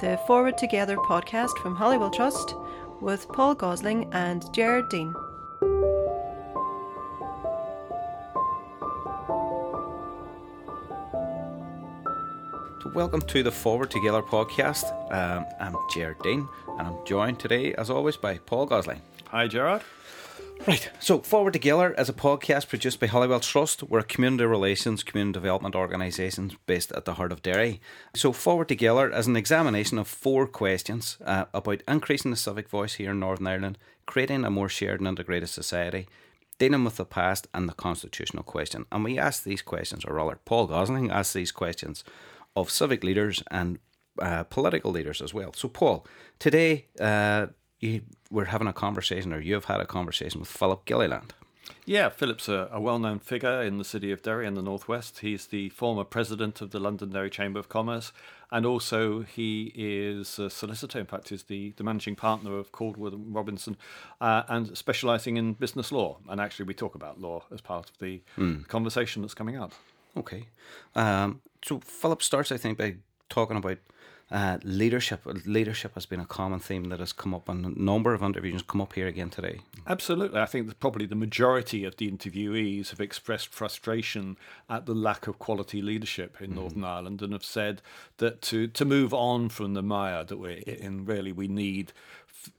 the Forward Together podcast from Holywell Trust with Paul Gosling and Jared Dean. Welcome to the Forward Together podcast. Um, I'm Jared Dean, and I'm joined today, as always, by Paul Gosling. Hi, Gerard. Right, so Forward Together is a podcast produced by Holywell Trust. We're a community relations, community development organisation based at the heart of Derry. So, Forward Together is an examination of four questions uh, about increasing the civic voice here in Northern Ireland, creating a more shared and integrated society, dealing with the past, and the constitutional question. And we ask these questions, or rather, Paul Gosling asks these questions of civic leaders and uh, political leaders as well. So, Paul, today uh, you were having a conversation, or you have had a conversation with Philip Gilliland. Yeah, Philip's a, a well known figure in the city of Derry in the Northwest. He's the former president of the Londonderry Chamber of Commerce, and also he is a solicitor. In fact, he's the, the managing partner of Caldwell and Robinson uh, and specialising in business law. And actually, we talk about law as part of the mm. conversation that's coming up. Okay. Um, so Philip starts, I think, by talking about uh, leadership. Leadership has been a common theme that has come up, and a number of interviews come up here again today. Absolutely, I think that probably the majority of the interviewees have expressed frustration at the lack of quality leadership in mm. Northern Ireland, and have said that to to move on from the mire that we're in, really we need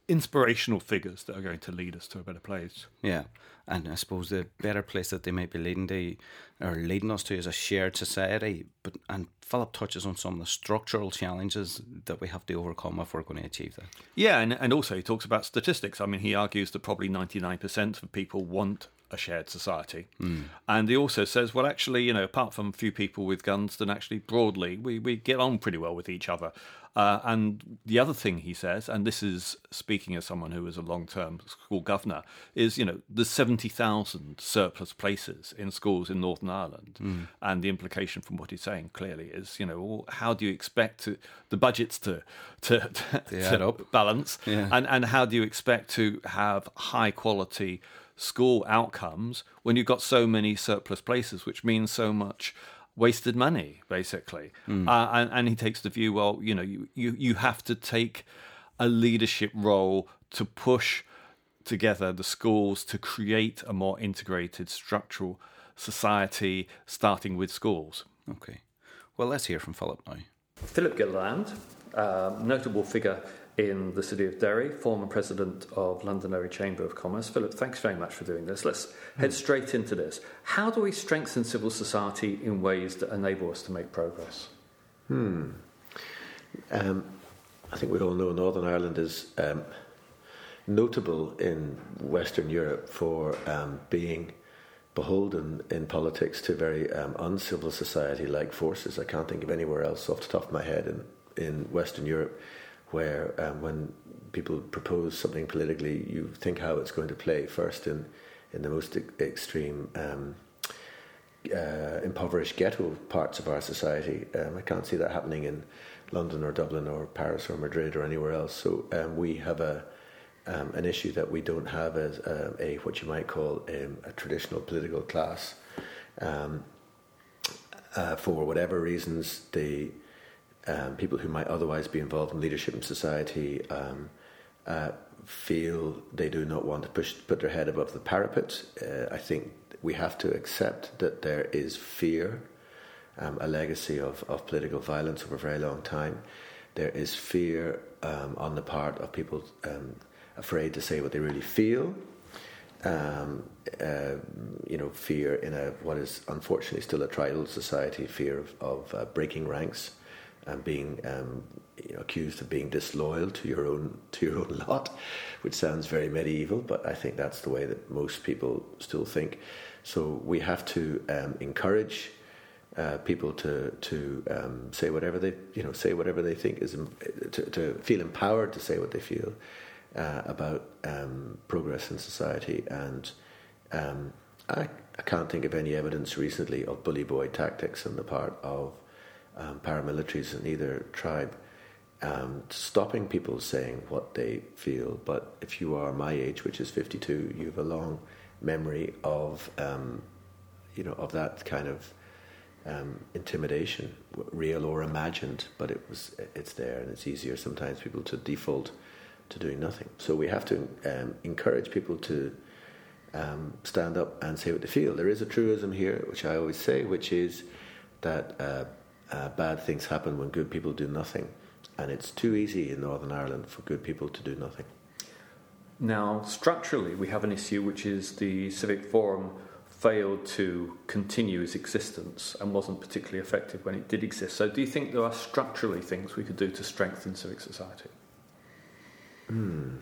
inspirational figures that are going to lead us to a better place. Yeah, and I suppose the better place that they might be leading to, or leading us to, is a shared society. But and Philip touches on some of the structural challenges that we have to overcome if we're going to achieve that. Yeah, and and also he talks about statistics. I mean, he argues that probably ninety nine percent of people want a shared society. Mm. And he also says, well, actually, you know, apart from a few people with guns, then actually broadly we, we get on pretty well with each other. Uh, and the other thing he says, and this is speaking as someone who was a long term school governor, is, you know, there's 70,000 surplus places in schools in Northern Ireland. Mm. And the implication from what he's saying clearly is, you know, how do you expect to, the budgets to, to, to, to balance? Yeah. And, and how do you expect to have high quality school outcomes when you've got so many surplus places, which means so much wasted money, basically. Mm. Uh, and, and he takes the view, well, you know, you, you, you have to take a leadership role to push together the schools to create a more integrated structural society, starting with schools. Okay. Well, let's hear from Philip now. Philip Gilliland, uh, notable figure in the city of Derry, former president of Londonderry Chamber of Commerce. Philip, thanks very much for doing this. Let's mm. head straight into this. How do we strengthen civil society in ways that enable us to make progress? Hmm. Um, I think we all know Northern Ireland is um, notable in Western Europe for um, being beholden in politics to very um, uncivil society like forces. I can't think of anywhere else off the top of my head in, in Western Europe where um, when people propose something politically, you think how it's going to play first in, in the most extreme um, uh, impoverished ghetto parts of our society. Um, I can't see that happening in London or Dublin or Paris or Madrid or anywhere else. So um, we have a um, an issue that we don't have as a, a what you might call um, a traditional political class. Uh, for whatever reasons, the um, people who might otherwise be involved in leadership in society um, uh, feel they do not want to push put their head above the parapet. Uh, I think we have to accept that there is fear, um, a legacy of, of political violence over a very long time. There is fear um, on the part of people um, afraid to say what they really feel. Um, uh, you know, fear in a what is unfortunately still a tribal society, fear of, of uh, breaking ranks, and being um, you know, accused of being disloyal to your own to your own lot, which sounds very medieval, but I think that's the way that most people still think. So we have to um, encourage uh, people to to um, say whatever they you know say whatever they think is to, to feel empowered to say what they feel uh, about um, progress in society and. Um, I, I can't think of any evidence recently of bully boy tactics on the part of um, paramilitaries in either tribe um, stopping people saying what they feel. But if you are my age, which is 52, you have a long memory of, um, you know, of that kind of um, intimidation, real or imagined, but it was it's there, and it's easier sometimes people to default to doing nothing. So we have to um, encourage people to um, stand up and say what they feel. There is a truism here, which I always say, which is that uh, uh, bad things happen when good people do nothing, and it's too easy in Northern Ireland for good people to do nothing. Now, structurally, we have an issue which is the Civic Forum failed to continue its existence and wasn't particularly effective when it did exist. So, do you think there are structurally things we could do to strengthen civic society? Hmm.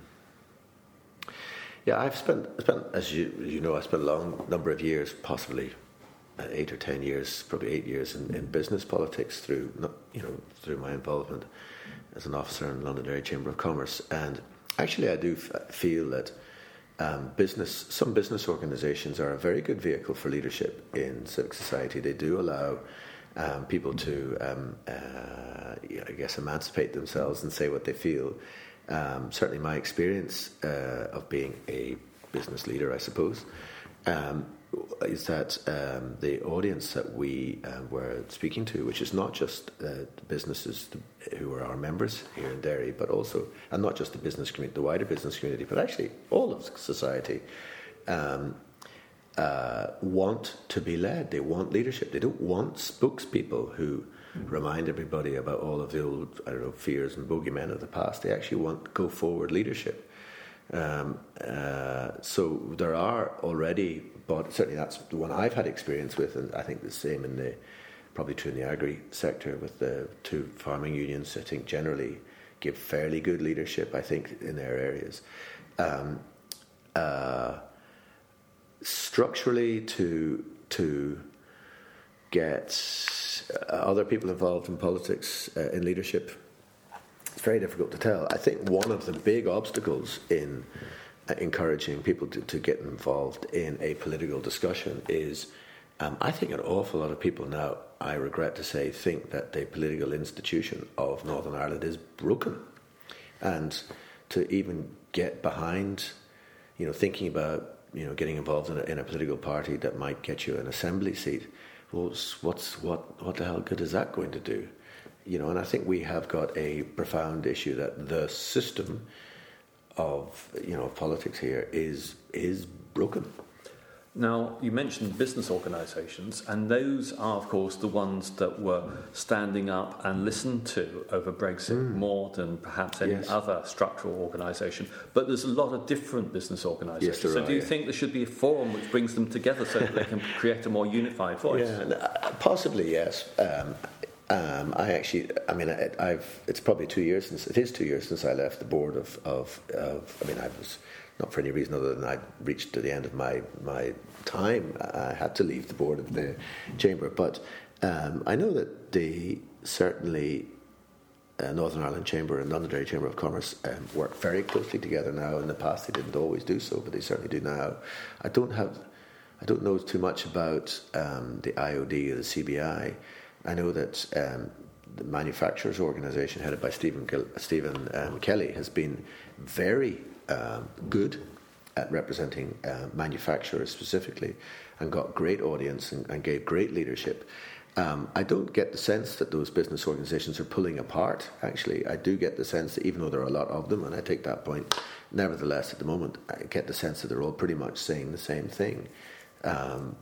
Yeah, I've spent, spent as you, you know, I spent a long number of years, possibly eight or ten years, probably eight years in, in business politics through, you know, through my involvement as an officer in Londonderry Chamber of Commerce. And actually, I do f- feel that um, business, some business organisations are a very good vehicle for leadership in civic society. They do allow um, people to, um, uh, I guess, emancipate themselves and say what they feel um, certainly my experience uh, of being a business leader, I suppose, um, is that um, the audience that we uh, were speaking to, which is not just uh, businesses who are our members here in Derry, but also, and not just the business community, the wider business community, but actually all of society, um, uh, want to be led. They want leadership. They don't want spokespeople who remind everybody about all of the old, I don't know, fears and bogeymen of the past. They actually want go forward leadership. Um, uh, so there are already, but certainly that's the one I've had experience with, and I think the same in the probably true in the agri sector with the two farming unions. I think generally give fairly good leadership. I think in their areas. Um, uh, structurally, to to get uh, other people involved in politics, uh, in leadership, it's very difficult to tell. I think one of the big obstacles in uh, encouraging people to, to, get involved in a political discussion is um, I think an awful lot of people now, I regret to say, think that the political institution of Northern Ireland is broken. And to even get behind, you know, thinking about, you know, getting involved in a, in a political party that might get you an assembly seat well, what's what what the hell good is that going to do? You know, and I think we have got a profound issue that the system of you know politics here is is broken. Now, you mentioned business organisations, and those are, of course, the ones that were standing up and listened to over Brexit mm. more than perhaps any yes. other structural organisation. But there's a lot of different business organisations. Yes, so, are, do you yeah. think there should be a forum which brings them together so that they can create a more unified voice? Yeah, uh, possibly, yes. Um, um, I actually, I mean, I, have It's probably two years since it is two years since I left the board of, of, of I mean, I was not for any reason other than I'd reached to the end of my, my time. I had to leave the board of the chamber. But um, I know that they certainly, uh, Northern Ireland Chamber and Londonderry Chamber of Commerce um, work very closely together now. In the past, they didn't always do so, but they certainly do now. I don't have, I don't know too much about um, the IOD or the CBI. I know that um, the manufacturers organisation headed by Stephen Stephen um, Kelly has been very um, good at representing uh, manufacturers specifically and got great audience and, and gave great leadership. Um, I don't get the sense that those business organizations are pulling apart, actually. I do get the sense that even though there are a lot of them, and I take that point, nevertheless, at the moment, I get the sense that they're all pretty much saying the same thing. Um,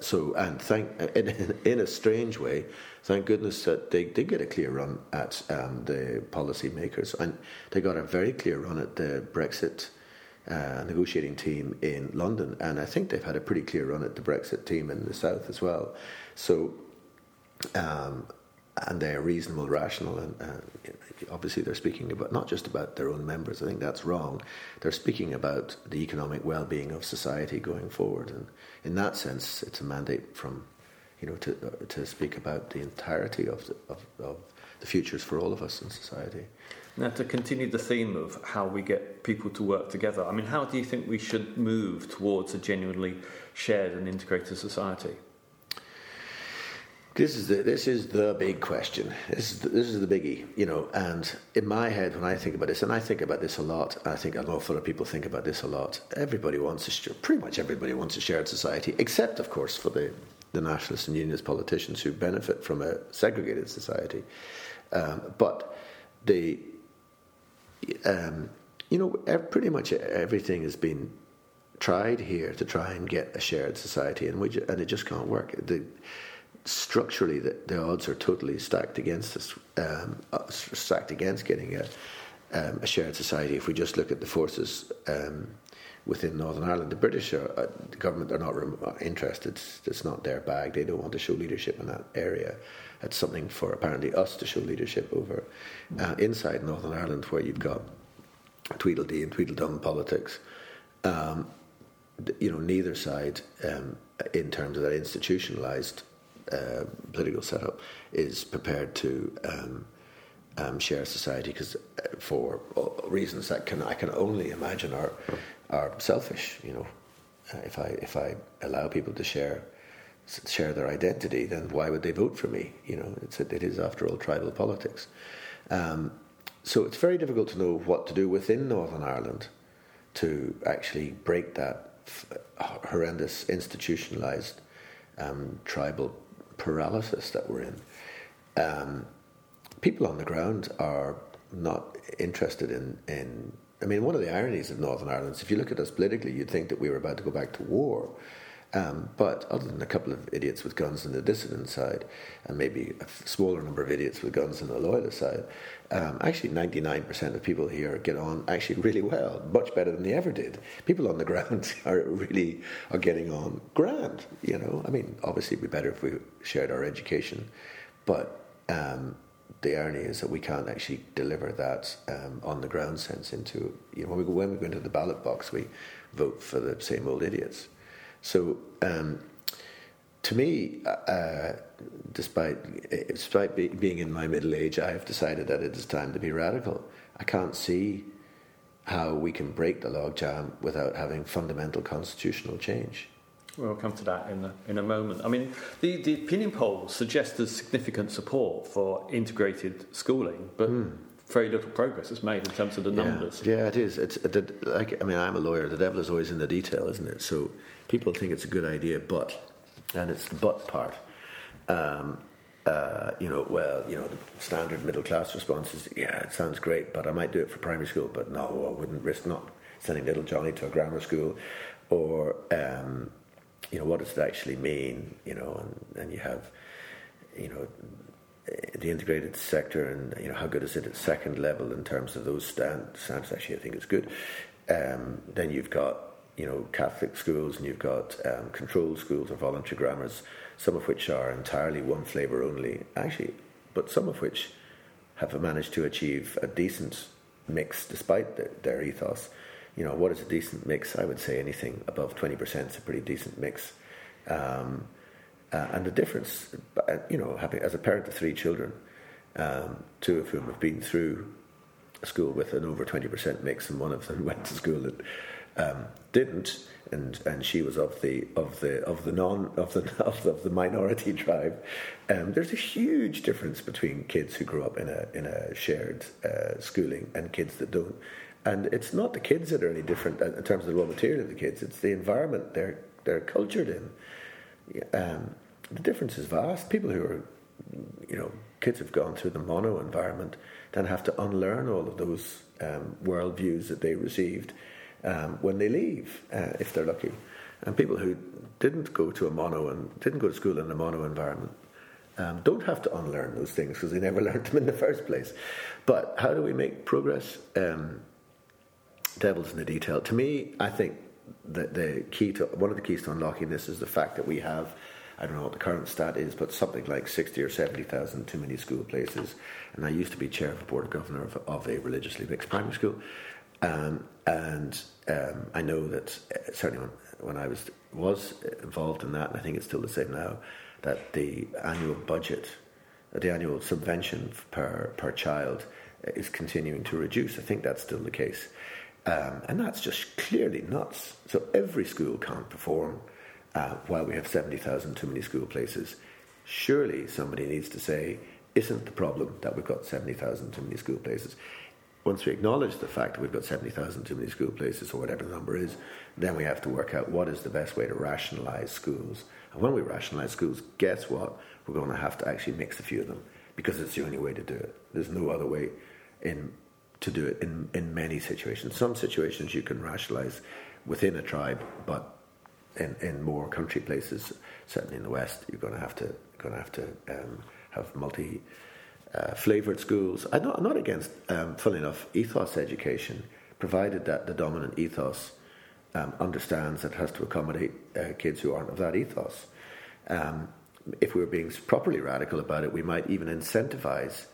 so, and thank, in, in, a strange way, thank goodness that they did get a clear run at um, the policymakers, and they got a very clear run at the Brexit uh, negotiating team in London, and I think they've had a pretty clear run at the Brexit team in the south as well. So, um, and they're reasonable, rational, and uh, obviously they're speaking about not just about their own members. I think that's wrong. They're speaking about the economic well-being of society going forward, and in that sense, it's a mandate from you know to uh, to speak about the entirety of the, of, of the futures for all of us in society. Now, to continue the theme of how we get people to work together, I mean, how do you think we should move towards a genuinely shared and integrated society? This is the this is the big question. This is the, this is the biggie, you know. And in my head, when I think about this, and I think about this a lot, I think an awful lot of people think about this a lot. Everybody wants a pretty much everybody wants a shared society, except of course for the the nationalist and unionist politicians who benefit from a segregated society. Um, but the, um, you know, pretty much everything has been tried here to try and get a shared society, and, we, and it just can't work. The, structurally, the, the odds are totally stacked against us, um, uh, stacked against getting a, um, a shared society. If we just look at the forces um, within Northern Ireland. The British are, uh, the government are not uh, interested. It's, it's, not their bag. They don't want to show leadership in that area. It's something for apparently us to show leadership over. Uh, inside Northern Ireland, where you've got Tweedledee and Tweedledum politics, um, you know, neither side, um, in terms of that institutionalised uh, political setup, is prepared to. Um, um, share society because uh, for reasons that can I can only imagine are are selfish. You know, uh, if I if I allow people to share share their identity, then why would they vote for me? You know, it's it is after all tribal politics. Um, so it's very difficult to know what to do within Northern Ireland to actually break that f- horrendous institutionalized um, tribal paralysis that we're in. Um, people on the ground are not interested in, in I mean, one of the ironies of Northern Ireland is if you look at us politically, you'd think that we were about to go back to war. Um, but other than a couple of idiots with guns on the dissident side, and maybe a smaller number of idiots with guns on the loyalist side, um, actually 99% of people here get on actually really well, much better than they ever did. People on the ground are really are getting on grand. You know, I mean, obviously it'd be better if we shared our education, but um, the irony is that we can't actually deliver that um, on the ground sense into you know when we go when we go into the ballot box we vote for the same old idiots. So um, to me, uh, despite despite be, being in my middle age, I have decided that it is time to be radical. I can't see how we can break the logjam without having fundamental constitutional change. We'll come to that in a, in a moment. I mean, the, the opinion polls suggest there's significant support for integrated schooling, but mm. Very little progress is made in terms of the numbers. Yeah, yeah it is. It's like I mean, I'm a lawyer. The devil is always in the detail, isn't it? So people think it's a good idea, but and it's the but part. Um, uh, you know, well, you know, the standard middle class response is, yeah, it sounds great, but I might do it for primary school, but no, I wouldn't risk not sending little Johnny to a grammar school, or um, you know, what does it actually mean? You know, and, and you have, you know, the integrated sector and you know how good is it at second level in terms of those stand, standards. Actually, I think it's good. Um, then you've got you know Catholic schools and you've got um, controlled schools or voluntary grammars, some of which are entirely one flavour only. Actually, but some of which have managed to achieve a decent mix despite the, their ethos you know, what is a decent mix? I would say anything above 20% is a pretty decent mix. Um, uh, and the difference, uh, you know, having, as a parent of three children, um, two of whom have been through school with an over 20% mix, and one of them went to school that um, didn't, and, and she was of the of the of the non of the of the, of the minority tribe. Um, there's a huge difference between kids who grow up in a in a shared uh, schooling and kids that don't. And it's not the kids that are any different in terms of the raw material of the kids, it's the environment they're, they're cultured in. Um, the difference is vast. People who are, you know, kids have gone through the mono environment then have to unlearn all of those um, worldviews that they received um, when they leave, uh, if they're lucky. And people who didn't go to a mono and didn't go to school in a mono environment um, don't have to unlearn those things because they never learned them in the first place. But how do we make progress? Um, devil's in the detail. To me, I think that the key to one of the keys to unlocking this is the fact that we have. I don't know what the current stat is, but something like 60 or 70,000 too many school places. And I used to be chair of a board of governor of, of a religiously mixed primary school. Um, and um, I know that uh, certainly when, when I was was involved in that, and I think it's still the same now, that the annual budget, the annual subvention per per child, is continuing to reduce. I think that's still the case. Um, and that's just clearly nuts. So every school can't perform uh, while we have 70,000 too many school places. Surely somebody needs to say, isn't the problem that we've got 70,000 too many school places? once we acknowledge the fact that we've got 70,000 too many school places or whatever the number is, then we have to work out what is the best way to rationalise schools. And when we rationalise schools, guess what? We're going to have to actually mix a few of them because it's the only way to do it. There's no other way in to do it in, in many situations. Some situations you can rationalise within a tribe, but in, in more country places, certainly in the West, you're going to have to going to have to um, have multi uh, flavoured schools. I'm not, I'm not against, um, funnily enough, ethos education, provided that the dominant ethos um, understands that it has to accommodate uh, kids who aren't of that ethos. Um, if we were being properly radical about it, we might even incentivize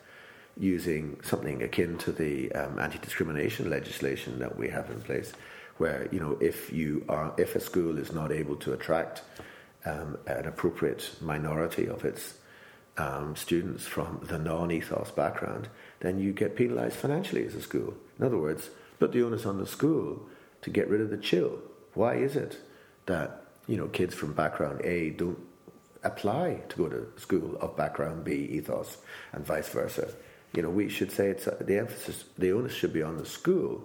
using something akin to the um, anti-discrimination legislation that we have in place, where you know if you are if a school is not able to attract um, an appropriate minority of its um, students from the non-ethos background, then you get penalised financially as a school. In other words, put the onus on the school to get rid of the chill. Why is it that you know kids from background A don't apply to go to school of background B ethos and vice versa? You know, we should say it's uh, the emphasis, the onus should be on the school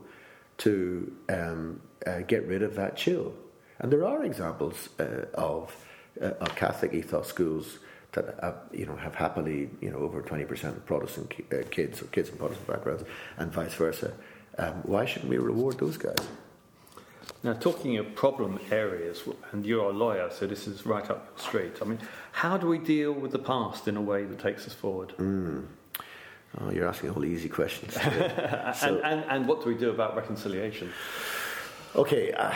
to um, uh, get rid of that chill. And there are examples uh, of, uh, of Catholic ethos schools that uh, you know have happily you know over twenty percent of Protestant ki- uh, kids or kids from Protestant backgrounds, and vice versa. Um, why shouldn't we reward those guys? Now, talking of problem areas, and you're a lawyer, so this is right up your street. I mean, how do we deal with the past in a way that takes us forward? Mm. Oh, you're asking all the easy questions. so, and, and, and, what do we do about reconciliation? Okay, uh,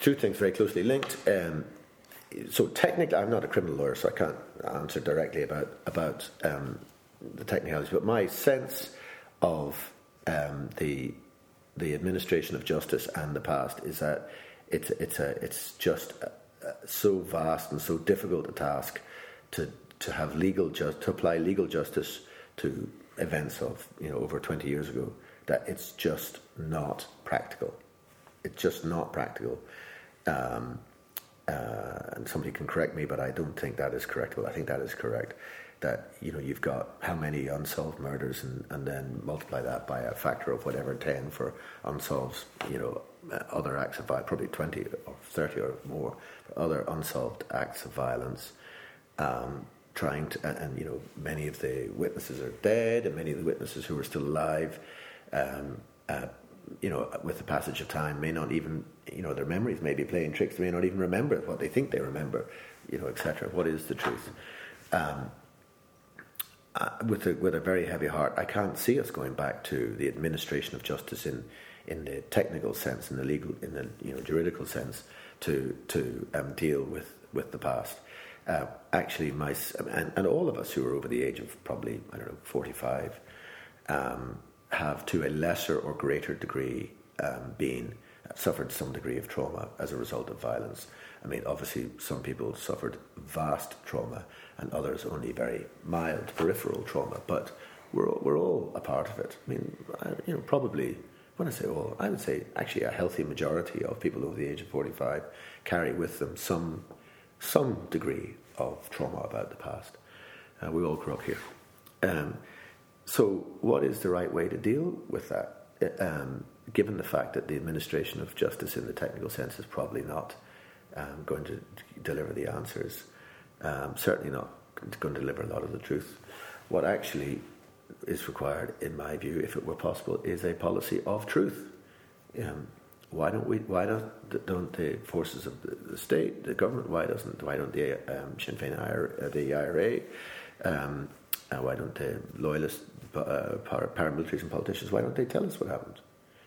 two things very closely linked. Um, so technically, I'm not a criminal lawyer, so I can't answer directly about about um, the technicalities. But my sense of um, the the administration of justice and the past is that it's it's a it's just a, a, so vast and so difficult a task to to have legal just to apply legal justice to events of you know over 20 years ago that it's just not practical. It's just not practical. Um, uh, and somebody can correct me, but I don't think that is correct. Well, I think that is correct. That you know you've got how many unsolved murders, and, and then multiply that by a factor of whatever ten for unsolved, you know, other acts of violence, probably twenty or thirty or more other unsolved acts of violence. Um, trying to, and, and, you know, many of the witnesses are dead, and many of the witnesses who are still alive, um, uh, you know, with the passage of time, may not even, you know, their memories may be playing tricks. They may not even remember what they think they remember, you know, etc. What is the truth? Um, uh, with a with a very heavy heart, I can't see us going back to the administration of justice in in the technical sense, in the legal, in the you know juridical sense, to to um, deal with with the past. Uh, actually, my and, and all of us who are over the age of probably I don't know forty five. Um, have to a lesser or greater degree um, been uh, suffered some degree of trauma as a result of violence. I mean, obviously, some people suffered vast trauma, and others only very mild peripheral trauma. But we're we're all a part of it. I mean, I, you know, probably when I say all, I would say actually a healthy majority of people over the age of forty-five carry with them some some degree of trauma about the past. Uh, we all grew up here. Um, so, what is the right way to deal with that? Um, given the fact that the administration of justice, in the technical sense, is probably not um, going to deliver the answers, um, certainly not going to deliver a lot of the truth. What actually is required, in my view, if it were possible, is a policy of truth. Um, why don't we? Why don't don't the forces of the, state, the government? Why doesn't? Why don't the um, Sinn Féin, IRA, the IRA? Um, uh, why don't the loyalist uh, paramilitaries and politicians, why don't they tell us what happened?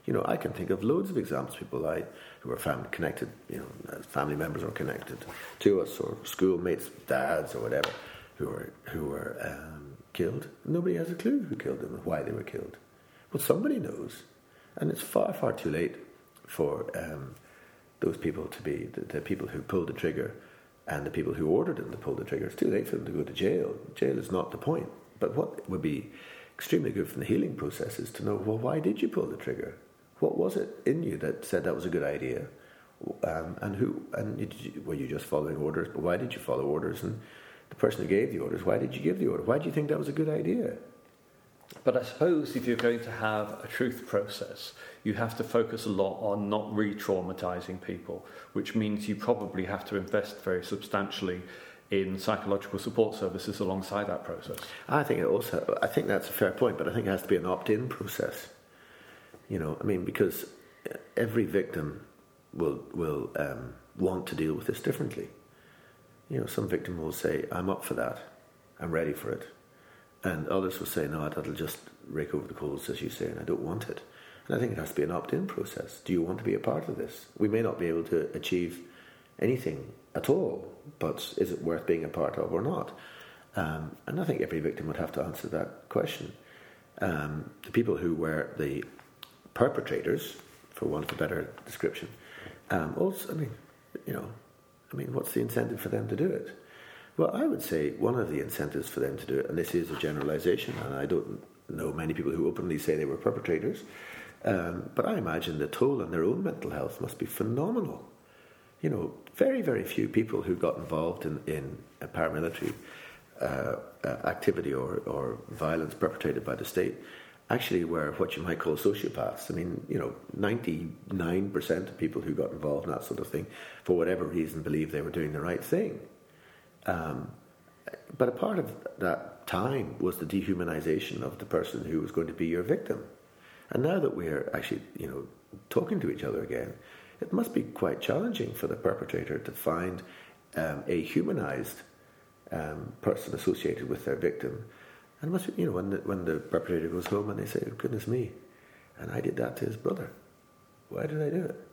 You know, I can think of loads of examples, people I, who are connected, you know, family members are connected to us, or schoolmates, dads, or whatever, who were, who were um, killed. Nobody has a clue who killed them and why they were killed. Well, somebody knows. And it's far, far too late for um, those people to be the, the, people who pulled the trigger and the people who ordered them to pull the trigger. It's too late for them to go to jail. Jail is not the point. But what would be extremely good from the healing process is to know, well, why did you pull the trigger? What was it in you that said that was a good idea? Um, and who, and you, were you just following orders? But why did you follow orders? And the person who gave the orders, why did you give the order? Why do you think that was a good idea? But I suppose if you're going to have a truth process, you have to focus a lot on not re traumatizing people, which means you probably have to invest very substantially in psychological support services alongside that process. I think it also, I think that's a fair point, but I think it has to be an opt in process. You know, I mean, because every victim will, will um, want to deal with this differently. You know, some victim will say, I'm up for that, I'm ready for it. And others will say, no, that'll just rake over the coals, as you say, and I don't want it. And I think it has to be an opt in process. Do you want to be a part of this? We may not be able to achieve anything at all, but is it worth being a part of or not? Um, and I think every victim would have to answer that question. Um, the people who were the perpetrators, for want of a better description, um, also, I mean, you know, I mean, what's the incentive for them to do it? Well, I would say one of the incentives for them to do it, and this is a generalization, and I don't know many people who openly say they were perpetrators, um, but I imagine the toll on their own mental health must be phenomenal. You know, very, very few people who got involved in, in a paramilitary uh, uh, activity or, or violence perpetrated by the state actually were what you might call sociopaths. I mean, you know, 99% of people who got involved in that sort of thing, for whatever reason, believed they were doing the right thing. Um, but a part of that time was the dehumanization of the person who was going to be your victim. And now that we're actually, you know, talking to each other again, it must be quite challenging for the perpetrator to find um, a humanized um, person associated with their victim. And must be, you know, when the, when the perpetrator goes home and they say, oh, goodness me, and I did that to his brother. Why did I do it?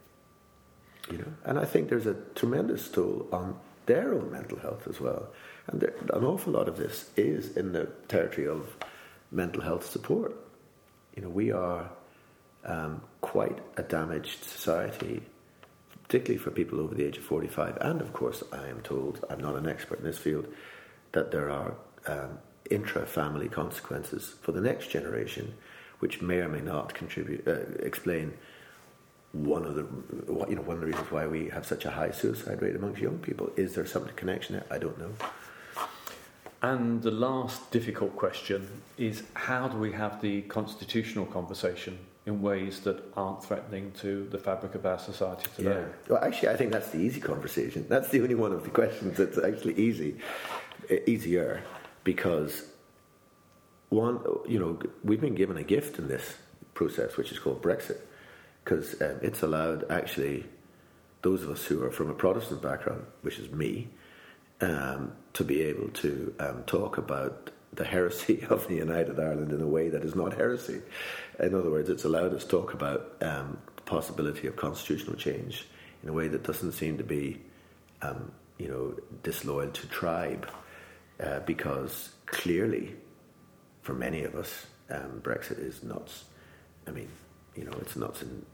You know, and I think there's a tremendous toll on their own mental health as well. And there, an awful lot of this is in the territory of mental health support. You know, we are um, quite a damaged society, particularly for people over the age of 45. And of course, I am told, I'm not an expert in this field, that there are um, intra family consequences for the next generation, which may or may not contribute, uh, explain one of the you know one of the reasons why we have such a high suicide rate amongst young people. Is there some connection there? I don't know. And the last difficult question is how do we have the constitutional conversation in ways that aren't threatening to the fabric of our society today? Yeah. Well, actually, I think that's the easy conversation. That's the only one of the questions that's actually easy, eh, easier, because one, you know, we've been given a gift in this process, which is called Brexit because um, it's allowed actually those of us who are from a Protestant background, which is me, um, to be able to um, talk about the heresy of the United Ireland in a way that is not heresy. In other words, it's allowed us to talk about um, the possibility of constitutional change in a way that doesn't seem to be, um, you know, disloyal to tribe, uh, because clearly, for many of us, um, Brexit is nuts. I mean, you know, it's nuts and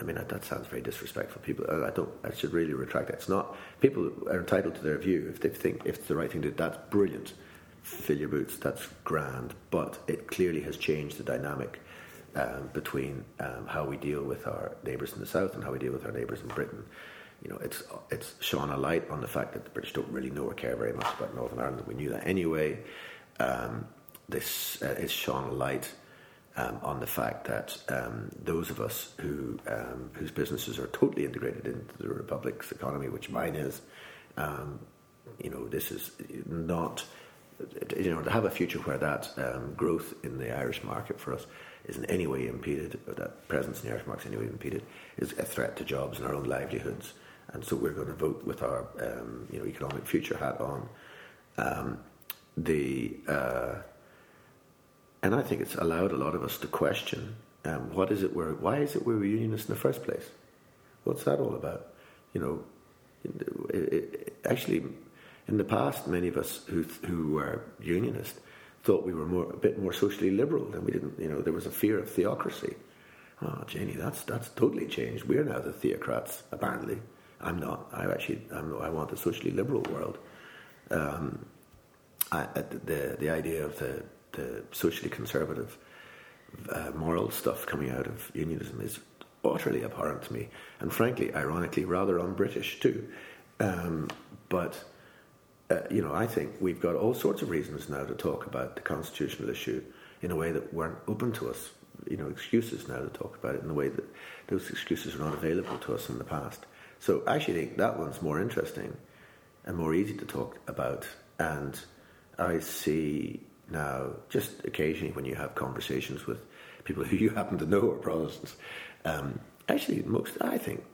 I mean, that, that sounds very disrespectful. People, I don't. I should really retract that. It's not. People are entitled to their view. If they think if it's the right thing to do, that's brilliant. Fill your boots. That's grand. But it clearly has changed the dynamic um, between um, how we deal with our neighbours in the south and how we deal with our neighbours in Britain. You know, it's it's shone a light on the fact that the British don't really know or care very much about Northern Ireland. We knew that anyway. Um, this uh, is shone a light um, on the fact that um, those of us who um, whose businesses are totally integrated into the republic's economy, which mine is, um, you know, this is not. You know, to have a future where that um, growth in the Irish market for us is in any way impeded, or that presence in the Irish market is in any way impeded, is a threat to jobs and our own livelihoods. And so we're going to vote with our, um, you know, economic future hat on. the uh, and I think it's allowed a lot of us to question um, what is it we're, why is it we're unionists in the first place? What's that all about? You know, it, it, actually, in the past, many of us who who were unionists thought we were more a bit more socially liberal, and we didn't. You know, there was a fear of theocracy. Oh, Janie, that's that's totally changed. We're now the theocrats. Apparently, I'm not. I actually, I'm, i want a socially liberal world. Um, I, the the idea of the the socially conservative uh, moral stuff coming out of unionism is utterly abhorrent to me, and frankly, ironically, rather un-British too. Um, but uh, you know, I think we've got all sorts of reasons now to talk about the constitutional issue in a way that weren't open to us. You know, excuses now to talk about it in the way that those excuses were not available to us in the past. So I actually think that one's more interesting and more easy to talk about. And I see now, just occasionally when you have conversations with people who you happen to know are Protestants, um, actually, most, I think,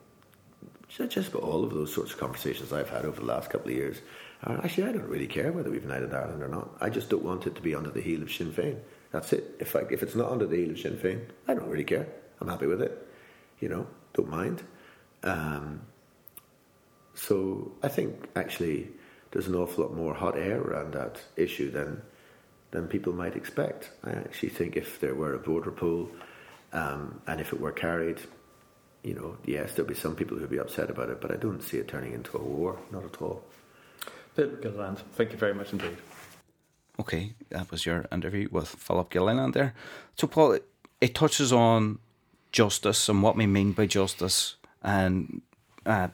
just about all of those sorts of conversations I've had over the last couple of years, are actually, I don't really care whether we've united Ireland or not. I just don't want it to be under the heel of Sinn Féin. That's it. If, I, if it's not under the heel of Sinn Féin, I don't really care. I'm happy with it. You know, don't mind. Um, so I think actually there's an awful lot more hot air around that issue than than people might expect. I actually think if there were a border poll um, and if it were carried, you know, yes, there'd be some people who'd be upset about it, but I don't see it turning into a war, not at all. Philip Gilliland, thank you very much indeed. Okay, that was your interview with Philip Gilliland there. So, Paul, it, it touches on justice and what we mean by justice and uh,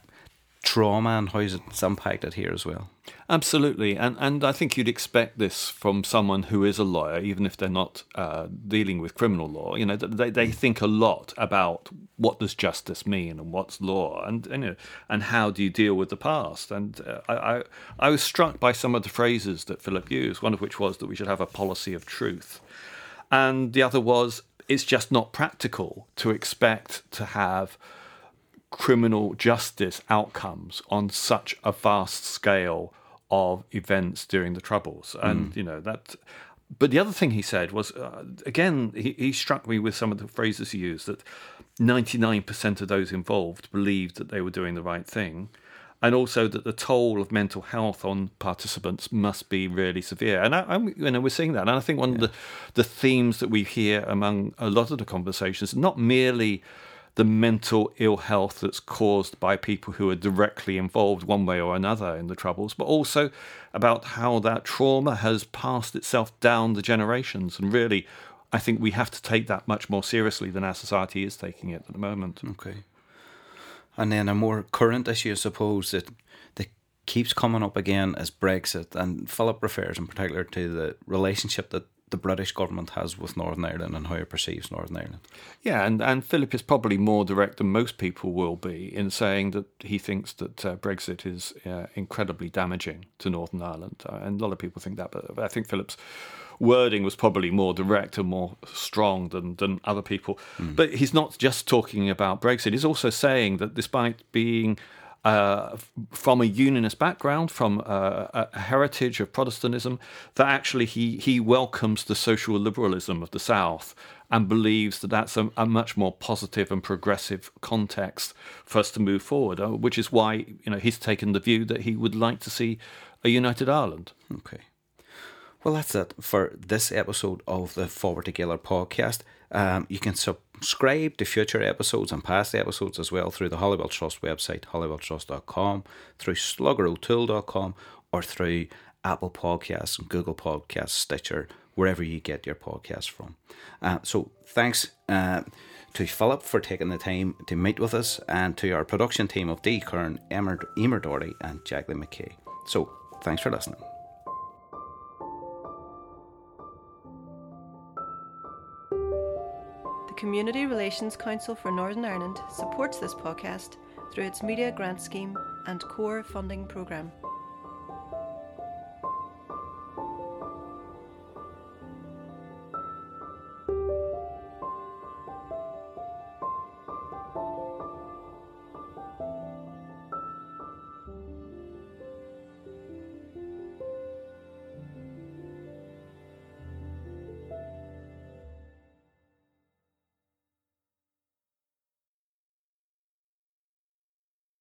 trauma and how it's impacted here as well. Absolutely, and and I think you'd expect this from someone who is a lawyer, even if they're not uh, dealing with criminal law. You know, they they think a lot about what does justice mean and what's law, and you know, and how do you deal with the past. And uh, I, I I was struck by some of the phrases that Philip used. One of which was that we should have a policy of truth, and the other was it's just not practical to expect to have criminal justice outcomes on such a vast scale of events during the Troubles. And, mm. you know, that. But the other thing he said was, uh, again, he, he struck me with some of the phrases he used that 99% of those involved believed that they were doing the right thing. And also that the toll of mental health on participants must be really severe, and I, am you know, we're seeing that. And I think one yeah. of the the themes that we hear among a lot of the conversations, not merely the mental ill health that's caused by people who are directly involved one way or another in the troubles, but also about how that trauma has passed itself down the generations. And really, I think we have to take that much more seriously than our society is taking it at the moment. Okay. And then a more current issue, I suppose, that that keeps coming up again is Brexit. And Philip refers in particular to the relationship that the British government has with Northern Ireland and how it perceives Northern Ireland. Yeah, and, and Philip is probably more direct than most people will be in saying that he thinks that uh, Brexit is uh, incredibly damaging to Northern Ireland. Uh, and a lot of people think that, but I think Philip's wording was probably more direct and more strong than, than other people. Mm. But he's not just talking about Brexit, he's also saying that despite being uh, from a unionist background, from a, a, heritage of Protestantism, that actually he, he welcomes the social liberalism of the South and believes that that's a, a much more positive and progressive context for us to move forward, uh, which is why you know he's taken the view that he would like to see a united Ireland. Okay. Well, that's it for this episode of the Forward Together podcast. Um, you can subscribe to future episodes and past episodes as well through the Holywell Trust website, holywelltrust.com, through sluggerotoole.com, or through Apple Podcasts, and Google Podcasts, Stitcher, wherever you get your podcasts from. Uh, so thanks uh, to Philip for taking the time to meet with us and to our production team of Dee Kern, Emer, Emer Doherty, and Jacqueline McKay. So thanks for listening. Community Relations Council for Northern Ireland supports this podcast through its Media Grant Scheme and Core Funding Programme.